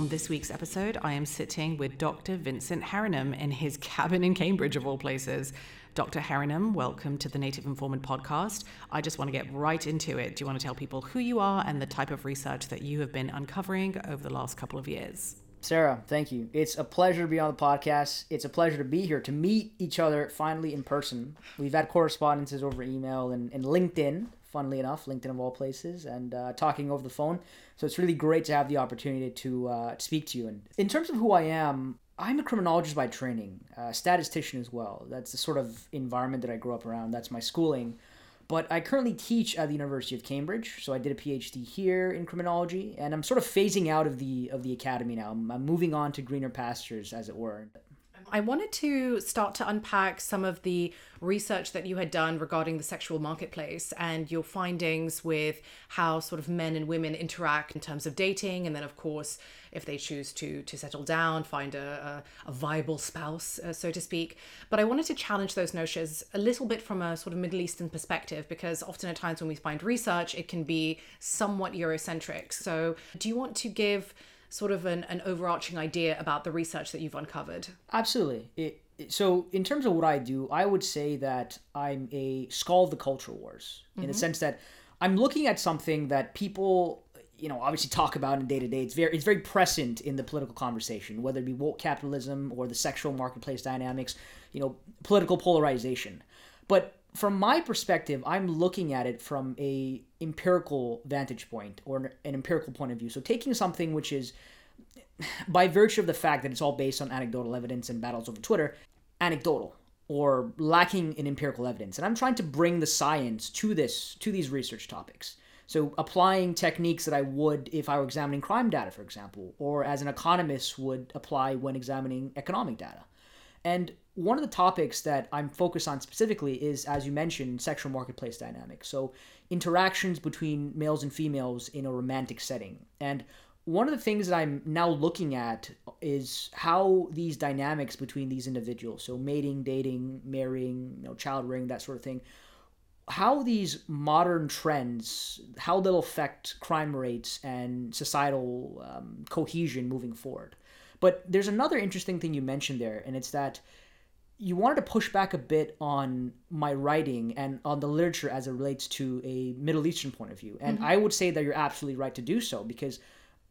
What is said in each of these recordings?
On this week's episode, I am sitting with Dr. Vincent Harinam in his cabin in Cambridge, of all places. Dr. Harinam, welcome to the Native Informant podcast. I just want to get right into it. Do you want to tell people who you are and the type of research that you have been uncovering over the last couple of years? Sarah, thank you. It's a pleasure to be on the podcast. It's a pleasure to be here to meet each other finally in person. We've had correspondences over email and, and LinkedIn, funnily enough, LinkedIn of all places, and uh, talking over the phone. So it's really great to have the opportunity to uh, speak to you. And in terms of who I am, I'm a criminologist by training, a statistician as well. That's the sort of environment that I grew up around. That's my schooling. But I currently teach at the University of Cambridge, so I did a PhD here in criminology, and I'm sort of phasing out of the of the academy now. I'm, I'm moving on to greener pastures, as it were. I wanted to start to unpack some of the research that you had done regarding the sexual marketplace and your findings with how sort of men and women interact in terms of dating. And then of course if they choose to to settle down find a, a, a viable spouse uh, so to speak. But i wanted to challenge those notions a little bit from a sort of middle eastern perspective because often at times when we find research it can be somewhat eurocentric. So do you want to give sort of an, an overarching idea about the research that you've uncovered? Absolutely. It, so, in terms of what I do, I would say that I'm a skull of the culture wars mm-hmm. in the mm-hmm. sense that I'm looking at something that people you know obviously talk about in day to day it's very it's very present in the political conversation whether it be woke capitalism or the sexual marketplace dynamics you know political polarization but from my perspective, I'm looking at it from a empirical vantage point or an empirical point of view. So taking something which is by virtue of the fact that it's all based on anecdotal evidence and battles over Twitter, anecdotal or lacking in empirical evidence. And I'm trying to bring the science to this to these research topics. So applying techniques that I would if I were examining crime data, for example, or as an economist would apply when examining economic data. And one of the topics that I'm focused on specifically is, as you mentioned, sexual marketplace dynamics. So, interactions between males and females in a romantic setting. And one of the things that I'm now looking at is how these dynamics between these individuals, so mating, dating, marrying, you know, child rearing, that sort of thing, how these modern trends, how they'll affect crime rates and societal um, cohesion moving forward. But there's another interesting thing you mentioned there, and it's that you wanted to push back a bit on my writing and on the literature as it relates to a Middle Eastern point of view. And mm-hmm. I would say that you're absolutely right to do so because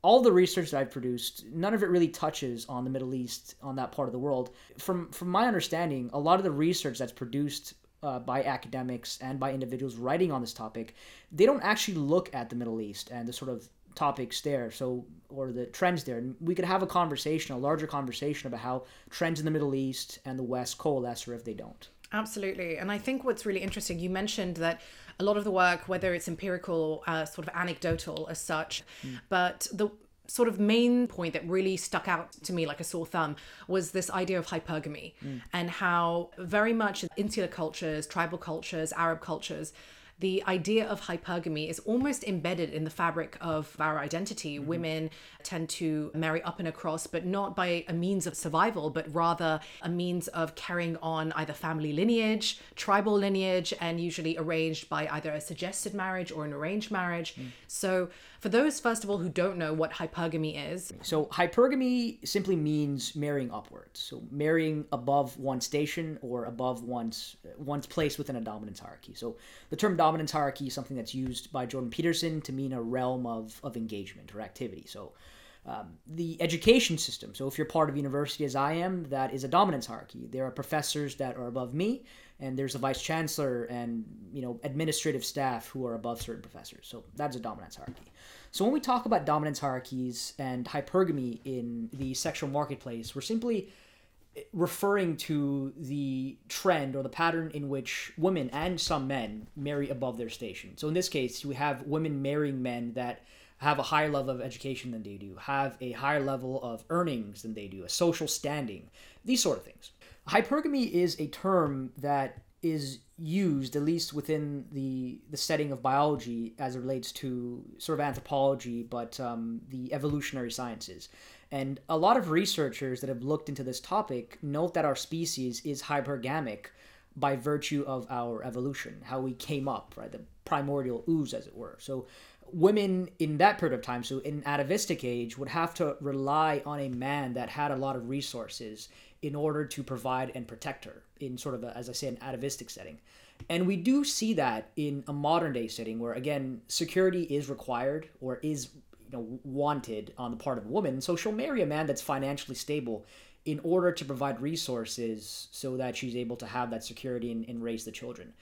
all the research that I've produced, none of it really touches on the Middle East, on that part of the world. From from my understanding, a lot of the research that's produced uh, by academics and by individuals writing on this topic, they don't actually look at the Middle East and the sort of topics there so or the trends there and we could have a conversation a larger conversation about how trends in the middle east and the west coalesce or if they don't absolutely and i think what's really interesting you mentioned that a lot of the work whether it's empirical uh, sort of anecdotal as such mm. but the sort of main point that really stuck out to me like a sore thumb was this idea of hypergamy mm. and how very much insular cultures tribal cultures arab cultures the idea of hypergamy is almost embedded in the fabric of our identity. Mm-hmm. Women tend to marry up and across, but not by a means of survival, but rather a means of carrying on either family lineage, tribal lineage, and usually arranged by either a suggested marriage or an arranged marriage. Mm. So, for those, first of all, who don't know what hypergamy is, so hypergamy simply means marrying upwards. So, marrying above one station or above one's one's place within a dominance hierarchy. So, the term dominance hierarchy is something that's used by Jordan Peterson to mean a realm of of engagement or activity. So, um, the education system. So if you're part of a university as I am, that is a dominance hierarchy. There are professors that are above me, and there's a vice chancellor and you know administrative staff who are above certain professors. So that's a dominance hierarchy. So when we talk about dominance hierarchies and hypergamy in the sexual marketplace, we're simply eh, referring to the trend or the pattern in which women and some men marry above their station. So in this case, we have women marrying men that have a higher level of education than they do, have a higher level of earnings than they do, a social standing, these sort of things. Hypergamy is a term that is used, at least within the the setting of biology, as it relates to sort of anthropology, but um, the evolutionary sciences. And a lot of researchers that have looked into this topic note that our species is hypergamic by virtue of our evolution, how we came up, right? The primordial ooze, as it were. So women in that period of time, so in atavistic age, would have to rely on a man that had a lot of resources in order to provide and protect her in sort of, a, as I say, an atavistic setting. And we do see that in a modern day setting where, again, security is required or is you know wanted on the part of a woman. So she'll marry a man that's financially stable in order to provide resources so that she's able to have that security and, and raise the children.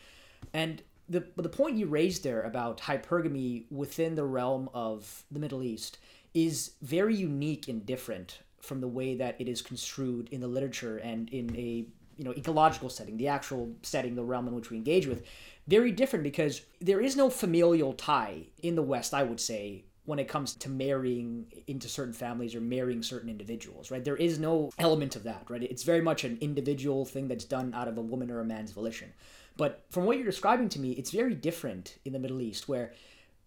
And the the point you raised there about hypergamy within the realm of the Middle East is very unique and different from the way that it is construed in the literature and in a you know ecological setting, the actual setting, the realm in which we engage with. Very different because there is no familial tie in the West, I would say, when it comes to marrying into certain families or marrying certain individuals, right? There is no element of that, right? It's very much an individual thing that's done out of a woman or a man's volition. But from what you're describing to me, it's very different in the Middle East where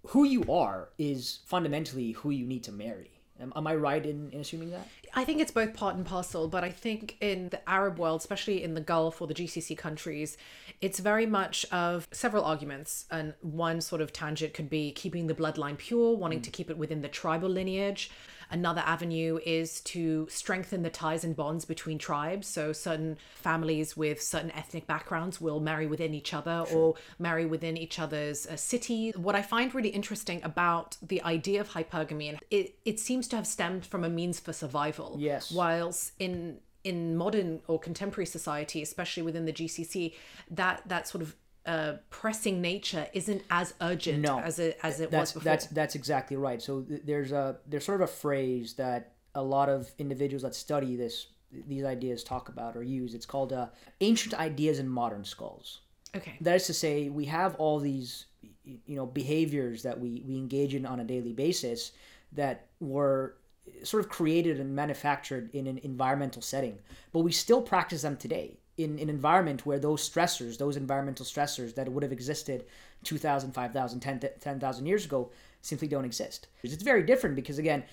who you are is fundamentally who you need to marry. Am, am I right in, in assuming that? I think it's both part and parcel, but I think in the Arab world, especially in the Gulf or the GCC countries, it's very much of several arguments. And one sort of tangent could be keeping the bloodline pure, wanting mm. to keep it within the tribal lineage. Another avenue is to strengthen the ties and bonds between tribes. So certain families with certain ethnic backgrounds will marry within each other sure. or marry within each other's uh, city. What I find really interesting about the idea of hypergamy, and it, it seems to have stemmed from a means for survival. Yes. Whilst in in modern or contemporary society, especially within the GCC, that that sort of uh, pressing nature isn't as urgent no, as it as it that's, was before. That's that's exactly right. So there's a there's sort of a phrase that a lot of individuals that study this these ideas talk about or use. It's called uh, ancient ideas in modern skulls. Okay. That is to say, we have all these you know behaviors that we we engage in on a daily basis that were sort of created and manufactured in an environmental setting, but we still practice them today in an environment where those stressors, those environmental stressors that would have existed 2,000, 5,000, 10,000 years ago simply don't exist. It's very different because, again,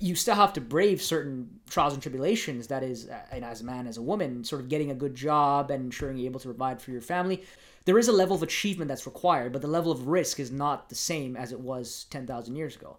you still have to brave certain trials and tribulations that is uh, and as a man as a woman sort of getting a good job and ensuring you're able to provide for your family there is a level of achievement that's required but the level of risk is not the same as it was 10,000 years ago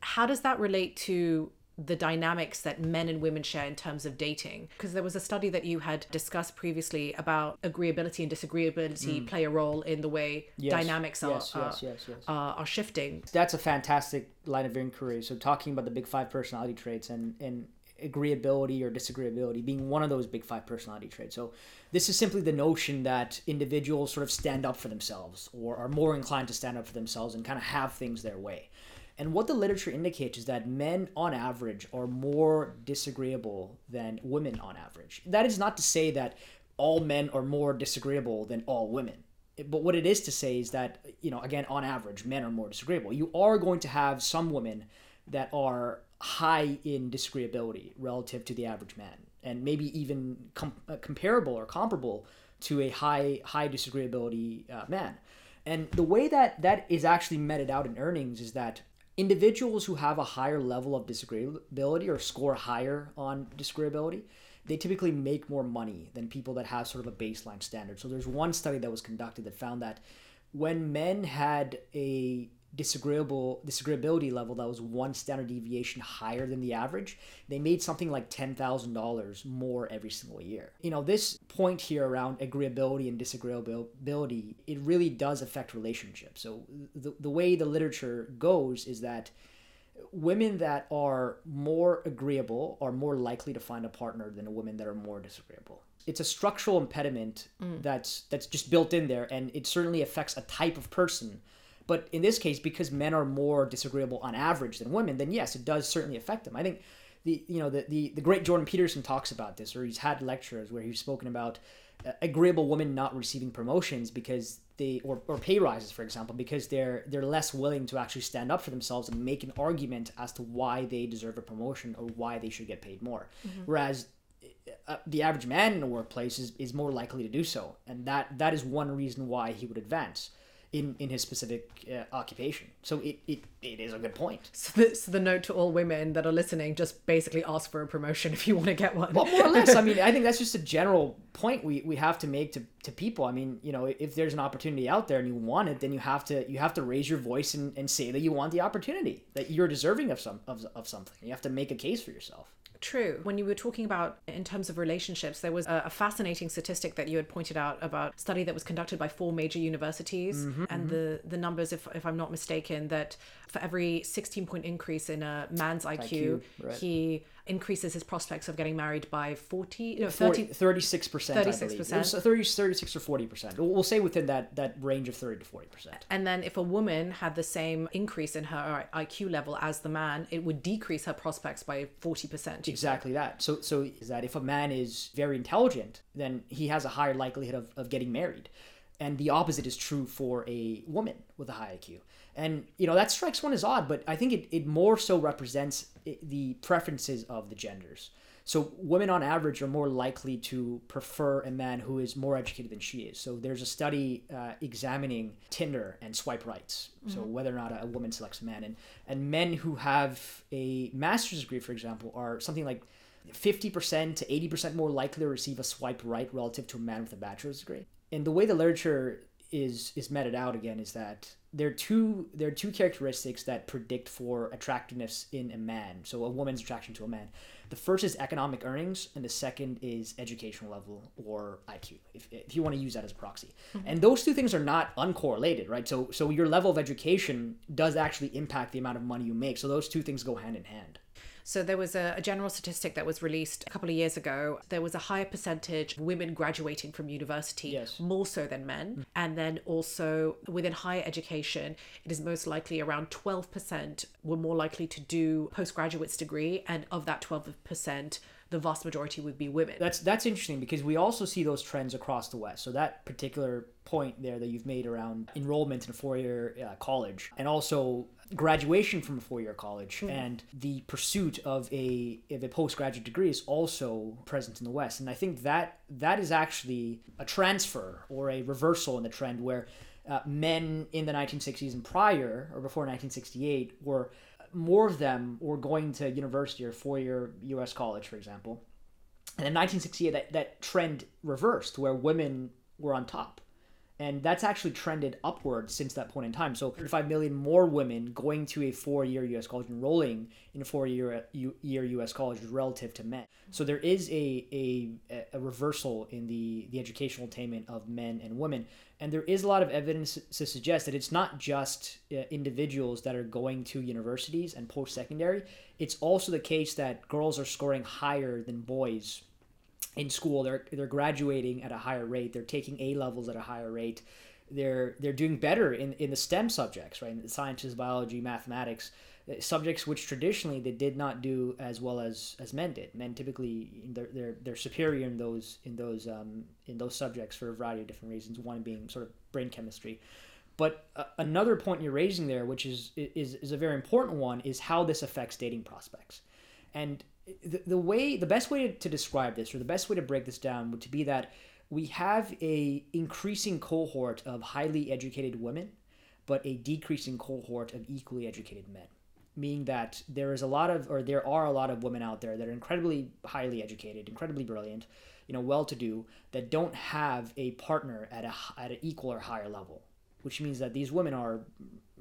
how does that relate to the dynamics that men and women share in terms of dating. Because there was a study that you had discussed previously about agreeability and disagreeability mm. play a role in the way yes. dynamics are, yes, yes, yes, yes. Are, are shifting. That's a fantastic line of inquiry. So talking about the big five personality traits and, and agreeability or disagreeability being one of those big five personality traits. So this is simply the notion that individuals sort of stand up for themselves or are more inclined to stand up for themselves and kind of have things their way. And what the literature indicates is that men, on average, are more disagreeable than women on average. That is not to say that all men are more disagreeable than all women. But what it is to say is that, you know, again, on average, men are more disagreeable. You are going to have some women that are high in disagreeability relative to the average man, and maybe even com- uh, comparable or comparable to a high high disagreeability uh, man. And the way that that is actually meted out in earnings is that individuals who have a higher level of disagreeability or score higher on disagreeability, they typically make more money than people that have sort of a baseline standard. So there's one study that was conducted that found that when men had a disagreeable disagreeability level that was one standard deviation higher than the average, they made something like ten thousand dollars more every single year. You know, this point here around agreeability and disagreeability, it really does affect relationships. So the the way the literature goes is that women that are more agreeable are more likely to find a partner than women that are more disagreeable it's a structural impediment mm. that's that's just built in there and it certainly affects a type of person but in this case, because men are more disagreeable on average than women, then yes, it does certainly affect them. I think the you know the the, the great Jordan Peterson talks about this, or he's had lectures where he's spoken about uh, agreeable women not receiving promotions because they or, or pay rises, for example, because they're they're less willing to actually stand up for themselves and make an argument as to why they deserve a promotion or why they should get paid more. Mm-hmm. Whereas uh, the average man in the workplace is, is more likely to do so, and that that is one reason why he would advance in in his specific uh, occupation. So it, it it is a good point. So the, so the note to all women that are listening: just basically ask for a promotion if you want to get one. Well, more or less. I mean, I think that's just a general point we, we have to make to, to people. I mean, you know, if there's an opportunity out there and you want it, then you have to you have to raise your voice and, and say that you want the opportunity, that you're deserving of some of, of something. You have to make a case for yourself. True. When you were talking about in terms of relationships, there was a, a, fascinating statistic that you had pointed out about a study that was conducted by four major universities, mm-hmm, and mm-hmm. the the numbers, if if I'm not mistaken, that for every 16 point increase in a man's IQ, IQ right. he increases his prospects of getting married by 40 no 30, 36 percent 36 percent. 30 36 or 40 percent. We'll say within that that range of 30 to 40 percent. And then if a woman had the same increase in her uh, iq level as the man it would decrease her prospects by 40 percent exactly that. So so is that if a man is very intelligent then he has a higher likelihood of, of getting married. And the opposite is true for a woman with a high iq and you know that strikes one as odd but i think it, it more so represents the preferences of the genders. So women on average are more likely to prefer a man who is more educated than she is. So there's a study uh, examining tinder and swipe rights. Mm-hmm. so whether or not a, woman selects a man. And and men who have a master's degree for example are something like 50% to 80% more likely to receive a swipe right relative to a man with a bachelor's degree. And the way the literature is is meted out again is that there are two there are two characteristics that predict for attractiveness in a man. So a woman's attraction to a man. The first is economic earnings, and the second is educational level or IQ, if, if you want to use that as a proxy. Mm-hmm. And those two things are not uncorrelated, right? So so your level of education does actually impact the amount of money you make. So those two things go hand in hand. So there was a, a, general statistic that was released a couple of years ago. There was a higher percentage of women graduating from university, yes. more so than men. Mm. And then also within higher education, it is most likely around 12% were more likely to do postgraduate's degree. And of that 12%, the vast majority would be women. That's that's interesting because we also see those trends across the West. So that particular point there that you've made around enrollment in a four-year uh, college and also graduation from a four-year college mm. and the pursuit of a of a postgraduate degree is also present in the West. And I think that that is actually a transfer or a reversal in the trend where uh, men in the 1960s and prior or before 1968 were more of them were going to university or four-year U.S. college, for example. And in 1968, that, that trend reversed, where women were on top and that's actually trended upward since that point in time. So 35 million more women going to a four-year U.S. college, enrolling in a four-year year U.S. college relative to men. So there is a, a, a reversal in the, the educational attainment of men and women. And there is a lot of evidence to suggest that it's not just uh, individuals that are going to universities and post-secondary. It's also the case that girls are scoring higher than boys in school. They're they're graduating at a higher rate. They're taking A levels at a higher rate. They're they're doing better in, in the STEM subjects, right? In the sciences, biology, mathematics, uh, subjects which traditionally they did not do as well as as men did. Men typically they're they're, they're superior in those in those um, in those subjects for a variety of different reasons. One being sort of brain chemistry. But uh, another point you're raising there, which is, is is a very important one, is how this affects dating prospects. And the, the way the best way to describe this or the best way to break this down would to be that we have a increasing cohort of highly educated women but a decreasing cohort of equally educated men. Meaning that there is a lot of or there are a lot of women out there that are incredibly highly educated incredibly brilliant you know well to do that don't have a partner at a at an equal or higher level. Which means that these women are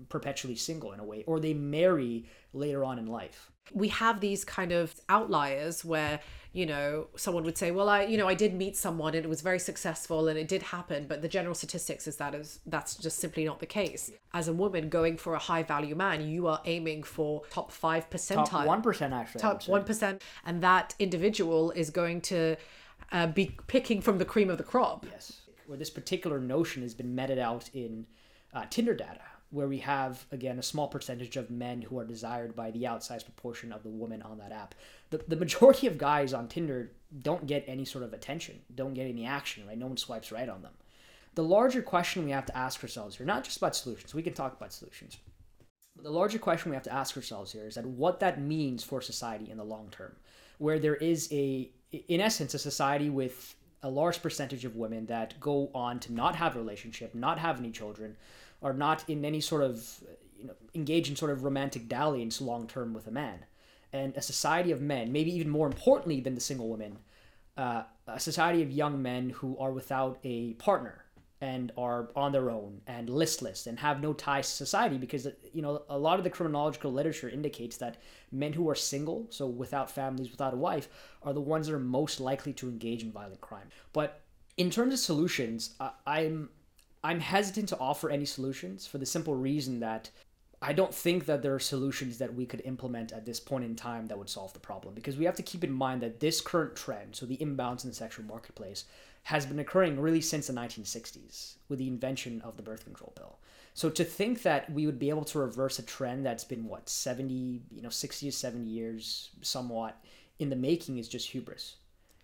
perpetually single in a way or they marry later on in life we have these kind of outliers where you know someone would say well i you know i did meet someone and it was very successful and it did happen but the general statistics is that is that's just simply not the case. As a woman going for a high value man you are aiming for top 5 percentile. Top 1% actually top 1% and that individual is going to uh, be picking from the cream of the crop. Yes. Where this particular notion has been meted out in uh, tinder data where we have again a small percentage of men who are desired by the outsized proportion of the women on that app. The, the majority of guys on Tinder don't get any sort of attention, don't get any action, right? No one swipes right on them. The larger question we have to ask ourselves here, not just about solutions, we can talk about solutions. But the larger question we have to ask ourselves here is that what that means for society in the long term, where there is a, in essence, a society with a large percentage of women that go on to not have a relationship, not have any children, are not in any sort of you know engage in sort of romantic dalliance long term with a man, and a society of men, maybe even more importantly than the single women, uh, a society of young men who are without a partner and are on their own and listless and have no ties to society because you know a lot of the criminological literature indicates that men who are single so without families without a wife are the ones that are most likely to engage in violent crime. But in terms of solutions uh, i'm i'm hesitant to offer any solutions for the simple reason that I don't think that there are solutions that we could implement at this point in time that would solve the problem because we have to keep in mind that this current trend, so the imbalance in the sexual marketplace, has been occurring really since the 1960s with the invention of the birth control pill. So to think that we would be able to reverse a trend that's been what 70, you know, 60 to 70 years somewhat in the making is just hubris.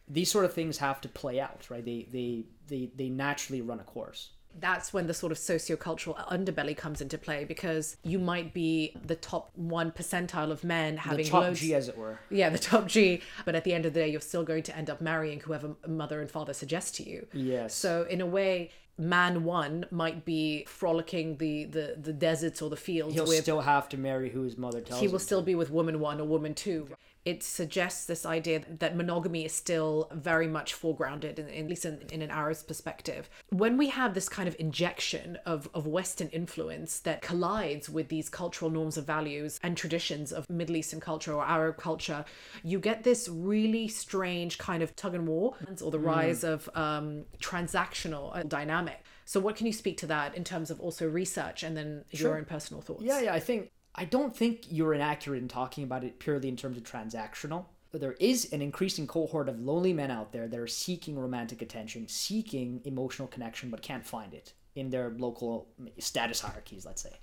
These sort of things have to play out, right? They they they they naturally run a course that's when the sort of sociocultural underbelly comes into play because you might be the top one percentile of men having the top loads, G, as it were. Yeah, the top G. But at the end of the day, you're still going to end up marrying whoever mother and father suggest to you. Yes. So in a way, man one might be frolicking the the, the deserts or the fields. He'll with, still have to marry who his mother tells him. he will still be with woman one or woman two it suggests this idea that monogamy is still very much foregrounded, in, at least in, in an Arab's perspective. When we have this kind of injection of, of Western influence that collides with these cultural norms of values and traditions of Middle Eastern culture or Arab culture, you get this really strange kind of tug and war or the rise of um, transactional dynamic. So, what can you speak to that in terms of also research and then Sure. your own personal thoughts? Yeah, yeah. I think I don't think you're inaccurate in talking about it purely in terms of transactional. But there is an increasing cohort of lonely men out there that are seeking romantic attention, seeking emotional connection, but can't find it in their local status hierarchies, let's say.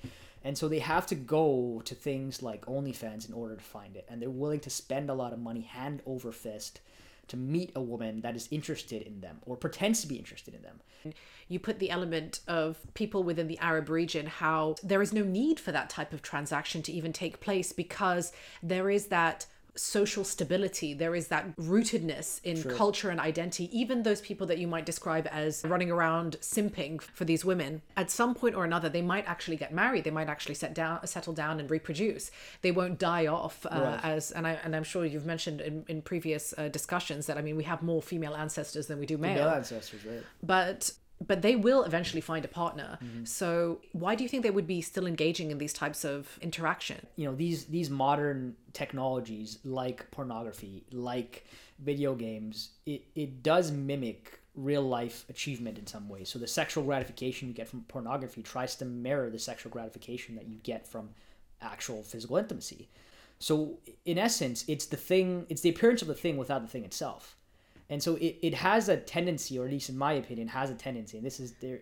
And so they have to go to things like OnlyFans in order to find it. And they're willing to spend a lot of money hand over fist to meet a woman that is interested in them or pretends to be interested in them. you put the element of people within the Arab region, how there is no need for that type of transaction to even take place because there is that social stability, there is that rootedness in culture and identity. Even those people that you might describe as running around simping for these women, at some point or another, they might actually get married. They might actually set down, settle down, and reproduce. They won't die off uh, Right. as, and I and I'm sure you've mentioned in, in previous uh, discussions that I mean we have more female ancestors than we do male Male ancestors, right? but but they will eventually find a partner. Mm-hmm. So why do you think they would be still engaging in these types of interaction? You know these these modern technologies like pornography like video games it, it does mimic real life achievement in some ways so the sexual gratification you get from pornography tries to mirror the sexual gratification that you get from actual physical intimacy. So in essence it's the thing it's the appearance of the thing without the thing itself and so it, it has a tendency or at least in my opinion has a tendency and this is there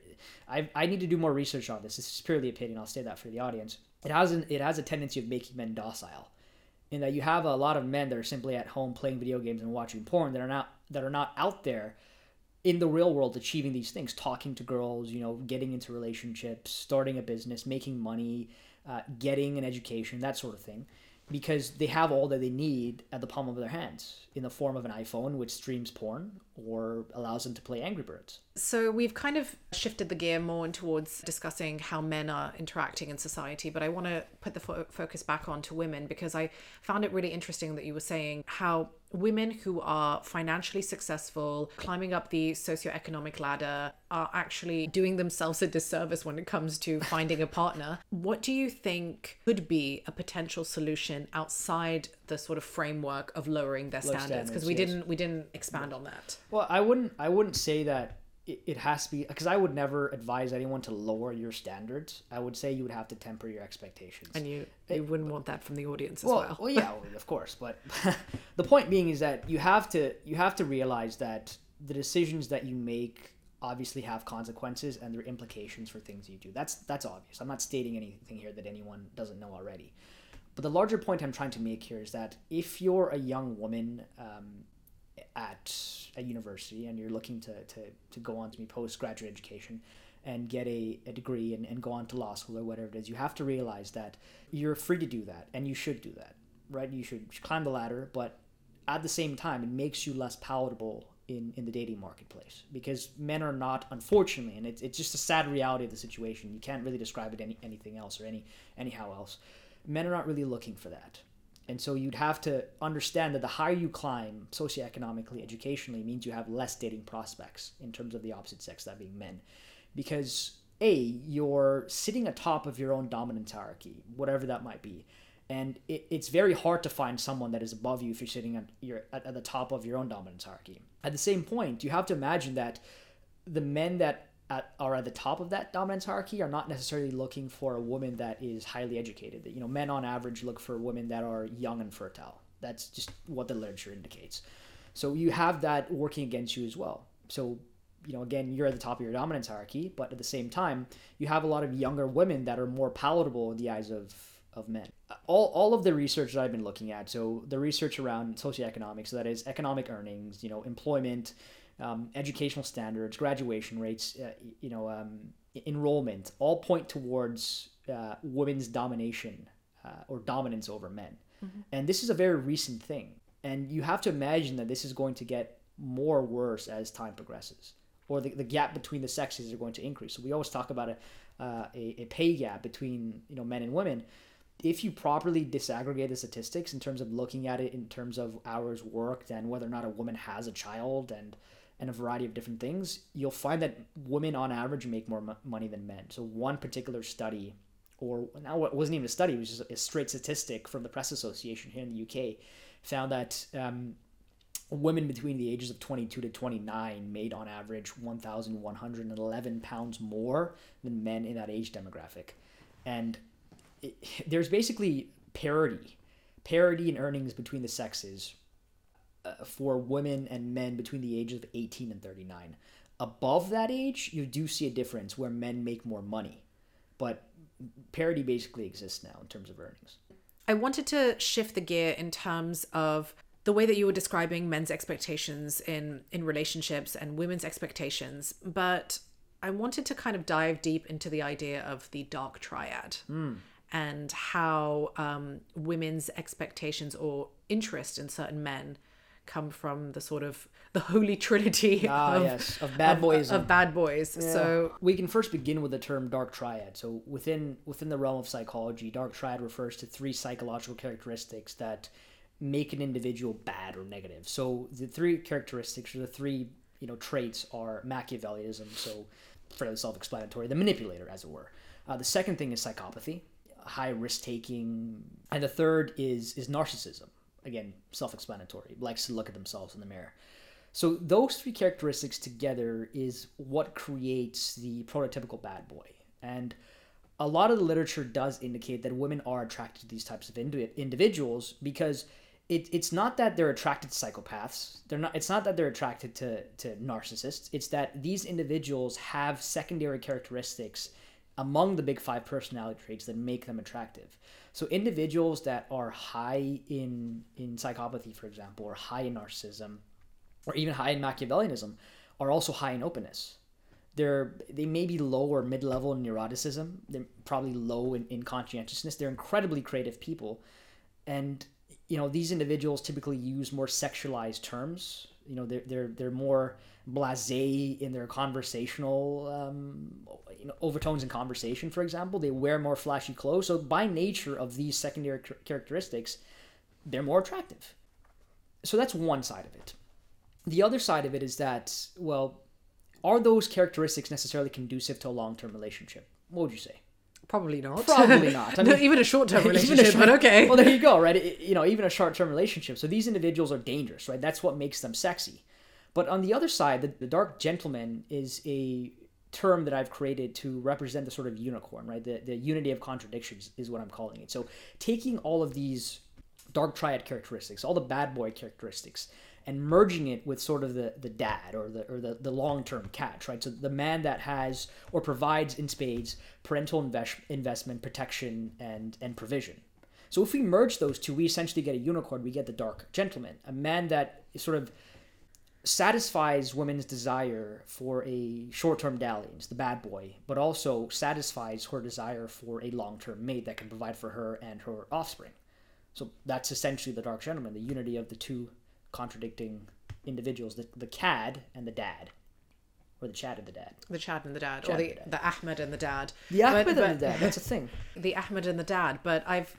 I, I need to do more research on this. This is purely opinion. I'll say that for the audience. It has an, it has a tendency of making men docile in that you have a lot of men that are simply at home playing video games and watching porn that are not that are not out there in the real world achieving these things talking to girls you know getting into relationships starting a business making money uh, getting an education that sort of thing because they have all that they need at the palm of their hands in the form of an iphone which streams porn or allows them to play angry birds. So we've kind of shifted the gear more towards discussing how men are interacting in society but i want to put the fo- focus back on to women because i found it really interesting that you were saying how women who are financially successful climbing up the socioeconomic ladder are actually doing themselves a disservice when it comes to finding a partner what do you think could be a potential solution outside the sort of framework of lowering their standards because we yes. didn't we didn't expand on that Well, I wouldn't. I wouldn't say that it, it has to be because I would never advise anyone to lower your standards. I would say you would have to temper your expectations. and you you wouldn't want that from the audience as well, well, well, yeah, of course. But the point being is that you have to you have to realize that the decisions that you make obviously have consequences and there are implications for things you do. That's that's obvious. I'm not stating anything here that anyone doesn't know already. But the larger point I'm trying to make here is that if you're a young woman um, at a university and you're looking to, to, to go on to be postgraduate education and get a, a degree and, and go on to law school or whatever it is, you have to realize that you're free to do that and you should do that, right? You should climb the ladder, but at the same time, it makes you less palatable in, in the dating marketplace because men are not unfortunately and it's, it's just a sad reality of the situation. You can't really describe it any anything else or any anyhow else. Men are not really looking for that and so you'd have to understand that the higher you climb socioeconomically educationally means you have less dating prospects in terms of the opposite sex that being men. Because a you're sitting atop of your own dominance hierarchy whatever that might be. And it, it's very hard to find someone that is above you if you're sitting at, you're at, at the top of your own dominance hierarchy. At the same point you have to imagine that the men that at, are at the top of that dominance hierarchy are not necessarily looking for a woman that is highly educated. That you know men on average look for women that are young and fertile. That's just what the literature indicates. So you have that working against you as well. So you know, again, you're at the top of your dominance hierarchy, but at the same time, you have a lot of younger women that are more palatable in the eyes of of men. All, all of the research that I've been looking at, so the research around socioeconomics, so that is economic earnings, you know, employment, um, educational standards, graduation rates, uh, you know, um, enrollment, all point towards uh, women's domination uh, or dominance over men. Mm-hmm. And this is a very recent thing. And you have to imagine that this is going to get more worse as time progresses or the, the gap between the sexes are going to increase. So we always talk about a, uh, a, a pay gap between you know men and women. If you properly disaggregate the statistics in terms of looking at it in terms of hours worked and whether or not a woman has a child and and a variety of different things, you'll find that women on average make more money than men. So one particular study, or now it wasn't even a study, it was just a straight statistic from the Press Association here in the UK, found that um, women between the ages of 22 to 29 made on average 1,111 pounds more than men in that age demographic. And it, there's basically parity, parity in earnings between the sexes for women and men between the ages of 18 and 39. Above that age, you do see a difference where men make more money. But parity basically exists now in terms of earnings. I wanted to shift the gear in terms of the way that you were describing men's expectations in in relationships and women's expectations but i wanted to kind of dive deep into the idea of the dark triad mm. and how um, women's expectations or interest in certain men come from the sort of the holy trinity ah, of, yes, of bad boys of, of bad boys yeah. so we can first begin with the term dark triad so within within the realm of psychology dark triad refers to three psychological characteristics that make an individual bad or negative. So the three characteristics or the three you know traits are Machiavellianism, so fairly self-explanatory, the manipulator, as it were. Uh, the second thing is psychopathy, high risk taking, and the third is is narcissism. Again, self-explanatory, likes to look at themselves in the mirror. So those three characteristics together is what creates the prototypical bad boy. And a lot of the literature does indicate that women are attracted to these types of individuals because it, it's not that they're attracted to psychopaths. They're not. It's not that they're attracted to to narcissists. It's that these individuals have secondary characteristics among the big five personality traits that make them attractive. So individuals that are high in in psychopathy, for example, or high in narcissism, or even high in Machiavellianism, are also high in openness. They're they may be low or mid level in neuroticism. They're probably low in, in conscientiousness. They're incredibly creative people, and you know these individuals typically use more sexualized terms you know they're they're, they're more blasé in their conversational um, you know overtones in conversation for example they wear more flashy clothes so by nature of these secondary characteristics they're more attractive so that's one side of it the other side of it is that well are those characteristics necessarily conducive to a long-term relationship what would you say Probably not. Probably not. I mean, even a short-term relationship, short, but okay. Well, there you go, right? It, you know, even a short-term relationship. So these individuals are dangerous, right? That's what makes them sexy. But on the other side, the, the dark gentleman is a term that I've created to represent the sort of unicorn, right? The the unity of contradictions is what I'm calling it. So taking all of these dark triad characteristics, all the bad boy characteristics, and merging it with sort of the, the dad or the or the, the long term catch, right? So the man that has or provides in spades parental invest, investment, protection, and and provision. So if we merge those two, we essentially get a unicorn. We get the dark gentleman, a man that sort of satisfies women's desire for a short-term dalliance, the bad boy, but also satisfies her desire for a long-term mate that can provide for her and her offspring. So that's essentially the dark gentleman, the unity of the two contradicting individuals: the the cad and the dad, or the chad and the dad. The Chad and the dad, Chad or the, the dad. the Ahmed and the dad. The Ahmed But- and the dad. That's a thing. The Ahmed and the dad. But I've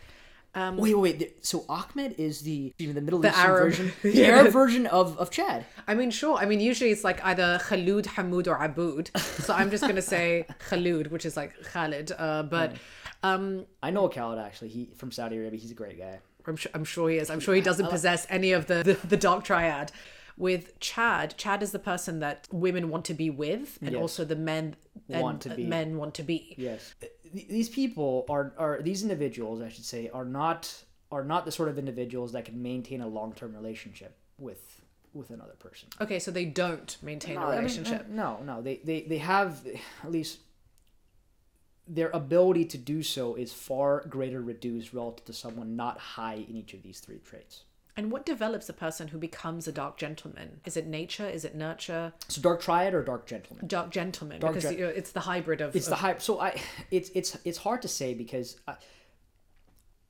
um, Wait, wait, wait. So Ahmed is the even the Middle The Eastern Arab- version, the Yeah. Arab version of of Chad. I mean, sure. I mean, usually it's like either Khalud, Hamoud, or Aboud. So I'm just gonna say Khalud, which is like Khalid. Uh, but um, I know a Khaled actually. He from Saudi Arabia. He's a great guy. I'm sure, I'm sure he is. I'm sure he doesn't possess any of the, the, the dark triad. With Chad, Chad is the person that women want to be with, and Yes. also the men Want to be. men want to be. Yes. These people are are these individuals, I should say, are not are not the sort of individuals that can maintain a long term relationship with with another person. Okay, so they don't maintain No, a I mean, relationship. uh, no, no. They, they they have at least their ability to do so is far greater reduced relative to someone not high in each of these three traits. And what develops a person who becomes a dark gentleman? Is it nature? Is it nurture? So dark triad or dark gentleman? Dark gentleman, Dark because gen- it's the hybrid of. It's the of- hype. So I, it's it's it's hard to say because, uh,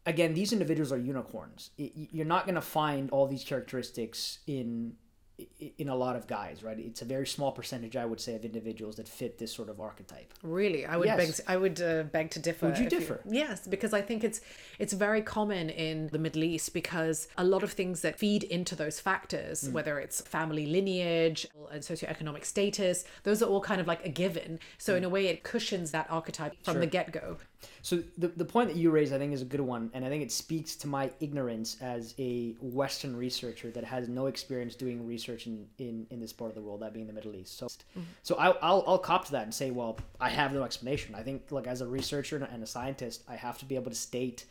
again, these individuals are unicorns. I- y- You're not gonna find all these characteristics in in a lot of guys, right? It's a very small percentage, I would say, of individuals that fit this sort of archetype. Really, I would Yes. beg. I would uh, beg to differ. Would you if differ? yes, because I think it's it's very common in the Middle East because a lot of things that feed into those factors, Mm. whether it's family lineage and socioeconomic status, those are all kind of like a given. So Mm. in a way, it cushions that archetype from the get go. So the, the point that you raise, I think, is a good one, and I think it speaks to my ignorance as a Western researcher that has no experience doing research in, in, in this part of the world, that being the Middle East. So, mm-hmm. so I, I'll I'll cop to that and say, well, I have no explanation. I think, like as a researcher and a scientist, I have to be able to state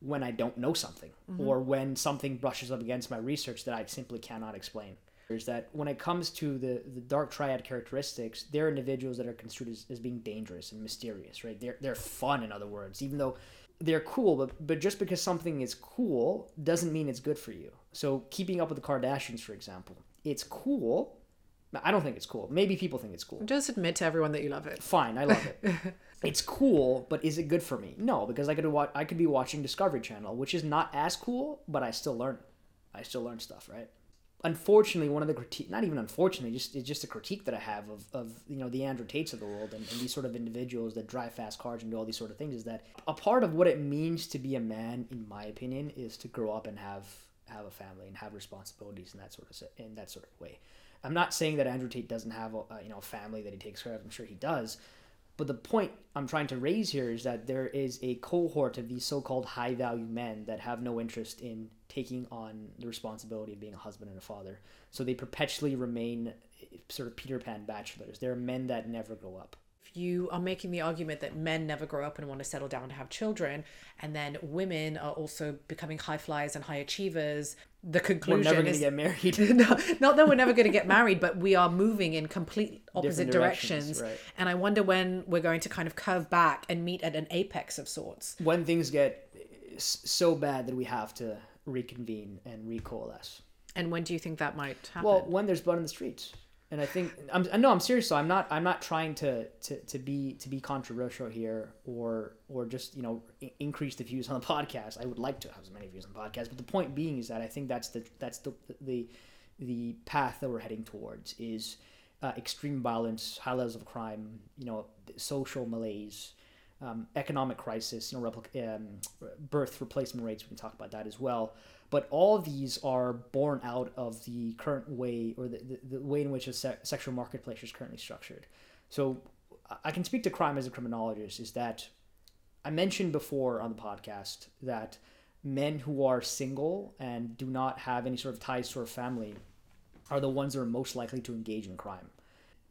when I don't know something mm-hmm. or when something brushes up against my research that I simply cannot explain. Is that when it comes to the, the dark triad characteristics, they're individuals that are construed as, as being dangerous and mysterious, right? They're they're fun, in other words, even though they're cool, but but just because something is cool doesn't mean it's good for you. So keeping up with the Kardashians, for example, it's cool. I don't think it's cool. Maybe people think it's cool. Just admit to everyone that you love it. Fine, I love it. it's cool, but is it good for me? No, because I could watch. I could be watching Discovery Channel, which is not as cool, but I still learn. I still learn stuff, right? Unfortunately, one of the critique, not even unfortunately, just it's just a critique that I have of, of you know the Andrew Tates of the world and, and these sort of individuals that drive fast cars and do all these sort of things is that a part of what it means to be a man, in my opinion, is to grow up and have have a family and have responsibilities in that sort of in that sort of way. I'm not saying that Andrew Tate doesn't have a, a you know a family that he takes care of. I'm sure he does. But the point I'm trying to raise here is that there is a cohort of these so-called high-value men that have no interest in taking on the responsibility of being a husband and a father. So they perpetually remain eh, sort of Peter Pan bachelors. They're men that never grow up. If you are making the argument that men never grow up and want to settle down to have children, and then women are also becoming high flyers and high achievers, the conclusion We're never going is to get married. no, not that we're never going to get married, but we are moving in complete opposite Different directions. directions, right. And I wonder when we're going to kind of curve back and meet at an apex of sorts. when things get so bad that we have to reconvene and recoalesce. And when do you think that might happen? Well, when there's blood in the streets, and I think I'm no, I'm serious. So I'm not I'm not trying to, to, to be to be controversial here or or just you know increase the views on the podcast. I would like to have as many views on the podcast, but the point being is that I think that's the that's the the the path that we're heading towards is uh, extreme violence, high levels of crime, you know, social malaise, um, economic crisis, you know, um, birth replacement rates. We can talk about that as well. But all these are born out of the current way or the, the, the way in which a se- sexual marketplace is currently structured. So I- I can speak to crime as a criminologist. Is that I mentioned before on the podcast that men who are single and do not have any sort of ties to a family are the ones that are most likely to engage in crime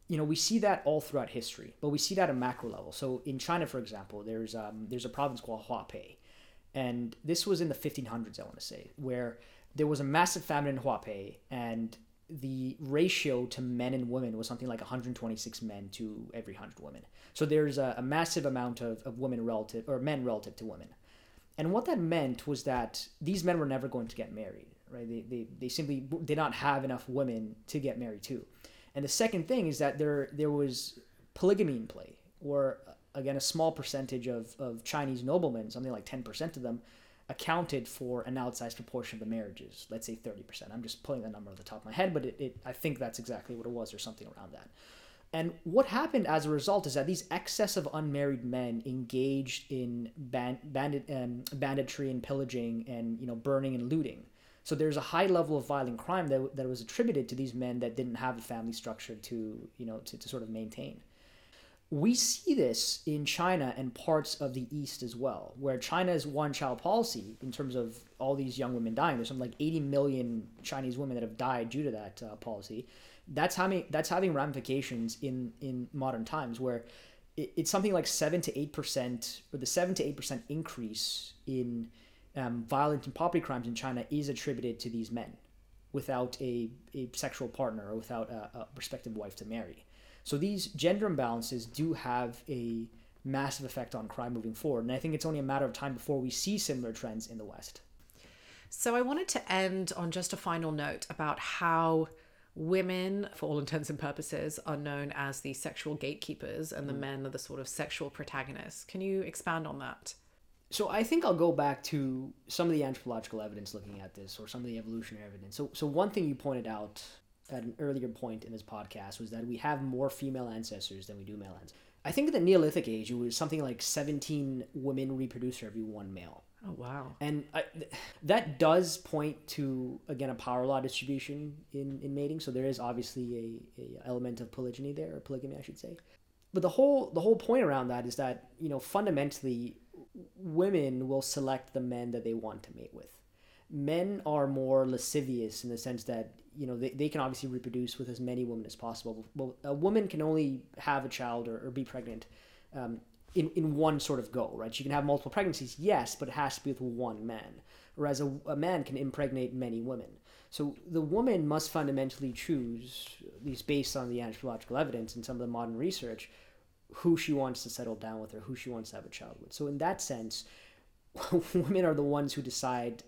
you know we see that all throughout history but we see that at a macro level so in china for example there's um, there's a province called Huaibei and this was in the 1500s i want to say where there was a massive famine in Huaibei, and the ratio to men and women was something like 126 men to every 100 women. So there's a, a massive amount of, of women relative or men relative to women. And what that meant was that these men were never going to get married right? They, they, they simply did not have enough women to get married to. And the second thing is that there there was polygamy in play, where again a small percentage of, of Chinese noblemen, something like ten percent of them, accounted for an outsized proportion of the marriages. Let's say 30%. I'm just pulling that number off the top of my head, but it, it, I think that's exactly what it was or something around that. And what happened as a result is that these excess of unmarried men engaged in band, bandit, um, banditry and pillaging and you know burning and looting. So there's a high level of violent crime that, that was attributed to these men that didn't have a family structure to you know to, to sort of maintain. We see this in China and parts of the East as well, where China's one child policy, in terms of all these young women dying, there's something like 80 million Chinese women that have died due to that uh, policy that's having that's having ramifications in in modern times where it, it's something like seven to eight percent or the seven to eight percent increase in um, violent and property crimes in China is attributed to these men without a, a sexual partner or without a, a respective wife to marry. So these gender imbalances do have a massive effect on crime moving forward. And I think it's only a matter of time before we see similar trends in the West. So I wanted to end on just a final note about how women, for all intents and purposes, are known as the sexual gatekeepers and the mm. men are the sort of sexual protagonists. Can you expand on that? So I think I'll go back to some of the anthropological evidence looking at this or some of the evolutionary evidence. So so one thing you pointed out at an earlier point in this podcast was that we have more female ancestors than we do male ancestors. I think in the Neolithic age it was something like 17 women reproduce for every one male. Oh wow! And I, that does point to again a power law distribution in, in mating. So there is obviously a, a element of polygyny there, or polygamy, I should say. But the whole the whole point around that is that you know fundamentally, women will select the men that they want to mate with. Men are more lascivious in the sense that you know they, they can obviously reproduce with as many women as possible. Well, a woman can only have a child or, or be pregnant um, in, in one sort of go, right? She can have multiple pregnancies, yes, but it has to be with one man. Whereas a, a man can impregnate many women. So the woman must fundamentally choose, at least based on the anthropological evidence and some of the modern research, who she wants to settle down with or who she wants to have a child with. So in that sense, women are the ones who decide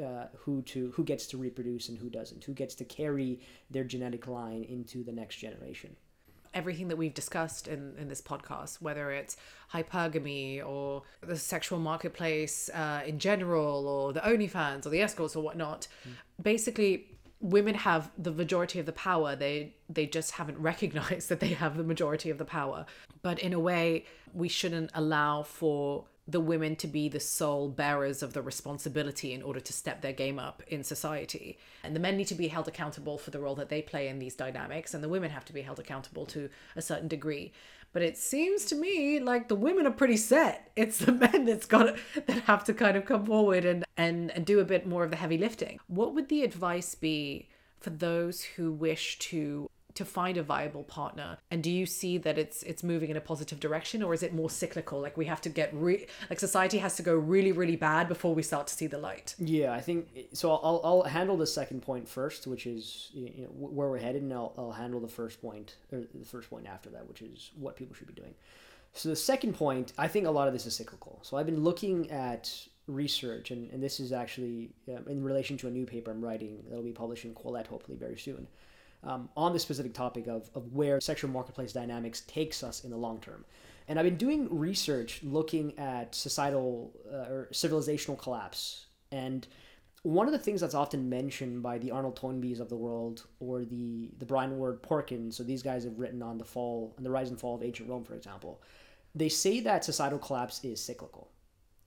uh, who to who gets to reproduce and who doesn't, who gets to carry their genetic line into the next generation everything that we've discussed in, in this podcast, whether it's hypergamy or the sexual marketplace uh, in general, or the OnlyFans or the escorts or whatnot, mm. basically women have the majority of the power. They they just haven't recognized that they have the majority of the power. But in a way, we shouldn't allow for the women to be the sole bearers of the responsibility in order to step their game up in society. And the men need to be held accountable for the role that they play in these dynamics, and the women have to be held accountable to a certain degree. But it seems to me like the women are pretty set. It's the men that's got that have to kind of come forward and, and, and do a bit more of the heavy lifting. What would the advice be for those who wish to to find a viable partner? And do you see that it's it's moving in a positive direction or is it more cyclical? Like we have to get re- like society has to go really really bad before we start to see the light. Yeah i think so i'll, I'll handle the second point first which is you know where we're headed and I'll, I'll handle the first point or the first point after that which is what people should be doing. So the second point i think a lot of this is cyclical. So i've been looking at research and, and this is actually um, in relation to a new paper i'm writing that'll be published in Quillette hopefully very soon um, on the specific topic of, of where sexual marketplace dynamics takes us in the long term. And I've been doing research looking at societal uh, or civilizational collapse. And one of the things that's often mentioned by the Arnold Toynbees of the world or the, the Bryan Ward-Perkins, so these guys have written on the fall and the rise and fall of ancient Rome, for example, they say that societal collapse is cyclical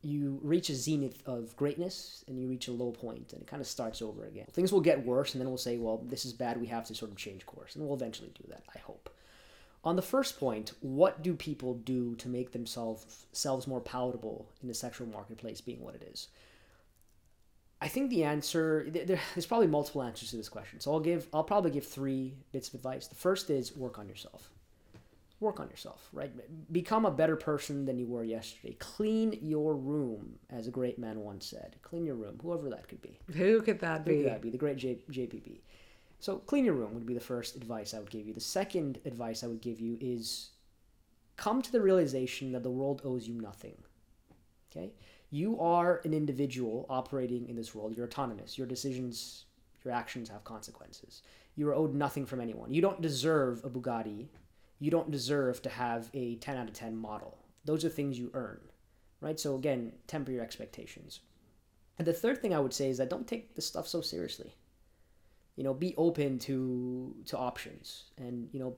you reach a zenith of greatness and you reach a low point and it kind of starts over again. Things will get worse and then we'll say, well, this is bad, we have to sort of change course. And we'll eventually do that, I hope. On the first point, what do people do to make themselves selves more palatable in the sexual marketplace being what it is? I think the answer there's probably multiple answers to this question. So I'll give I'll probably give three bits of advice. The first is work on yourself work on yourself, right? Become a better person than you were yesterday. Clean your room, as a great man once said. Clean your room, whoever that could be. Who could that Who be? Could that be the great J- JBP. So, clean your room would be the first advice I would give you. The second advice I would give you is come to the realization that the world owes you nothing. Okay? You are an individual operating in this world. You're autonomous. Your decisions, your actions have consequences. You are owed nothing from anyone. You don't deserve a Bugatti you don't deserve to have a 10 out of 10 model. Those are things you earn, right? So again, temper your expectations. And the third thing I would say is that don't take this stuff so seriously. You know, be open to to options, and you know,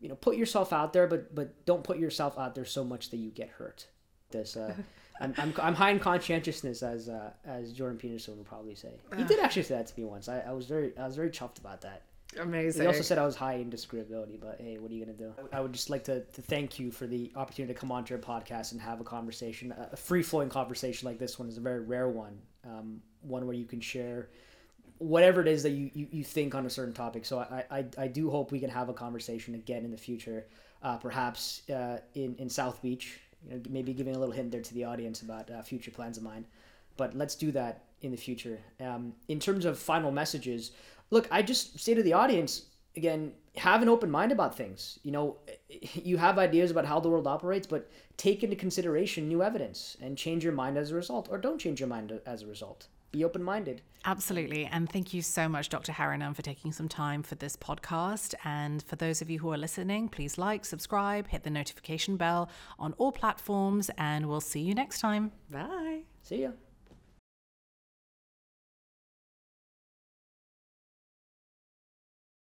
you know, put yourself out there, but but don't put yourself out there so much that you get hurt. This. Uh, I'm, I'm, I'm high in conscientiousness, as uh, as Jordan Peterson would probably say. He did actually say that to me once. I, I was very I was very chuffed about that. Amazing. He also said I was high in disagreeability, but hey, what are you gonna do? I would just like to, to thank you for the opportunity to come onto your podcast and have a conversation. A free flowing conversation like this one is a very rare one. Um, one where you can share whatever it is that you, you, you think on a certain topic. So I, I, I do hope we can have a conversation again in the future, uh, perhaps uh, in, in South Beach. You know, maybe giving a little hint there to the audience about uh, future plans of mine. But let's do that in the future. Um, in terms of final messages, look, I just say to the audience again, have an open mind about things. You know, you have ideas about how the world operates, but take into consideration new evidence and change your mind as a result, or don't change your mind as a result. Be open minded. Absolutely. And thank you so much, Dr. Harinam, for taking some time for this podcast. And for those of you who are listening, please like, subscribe, hit the notification bell on all platforms, and we'll see you next time. Bye. See ya.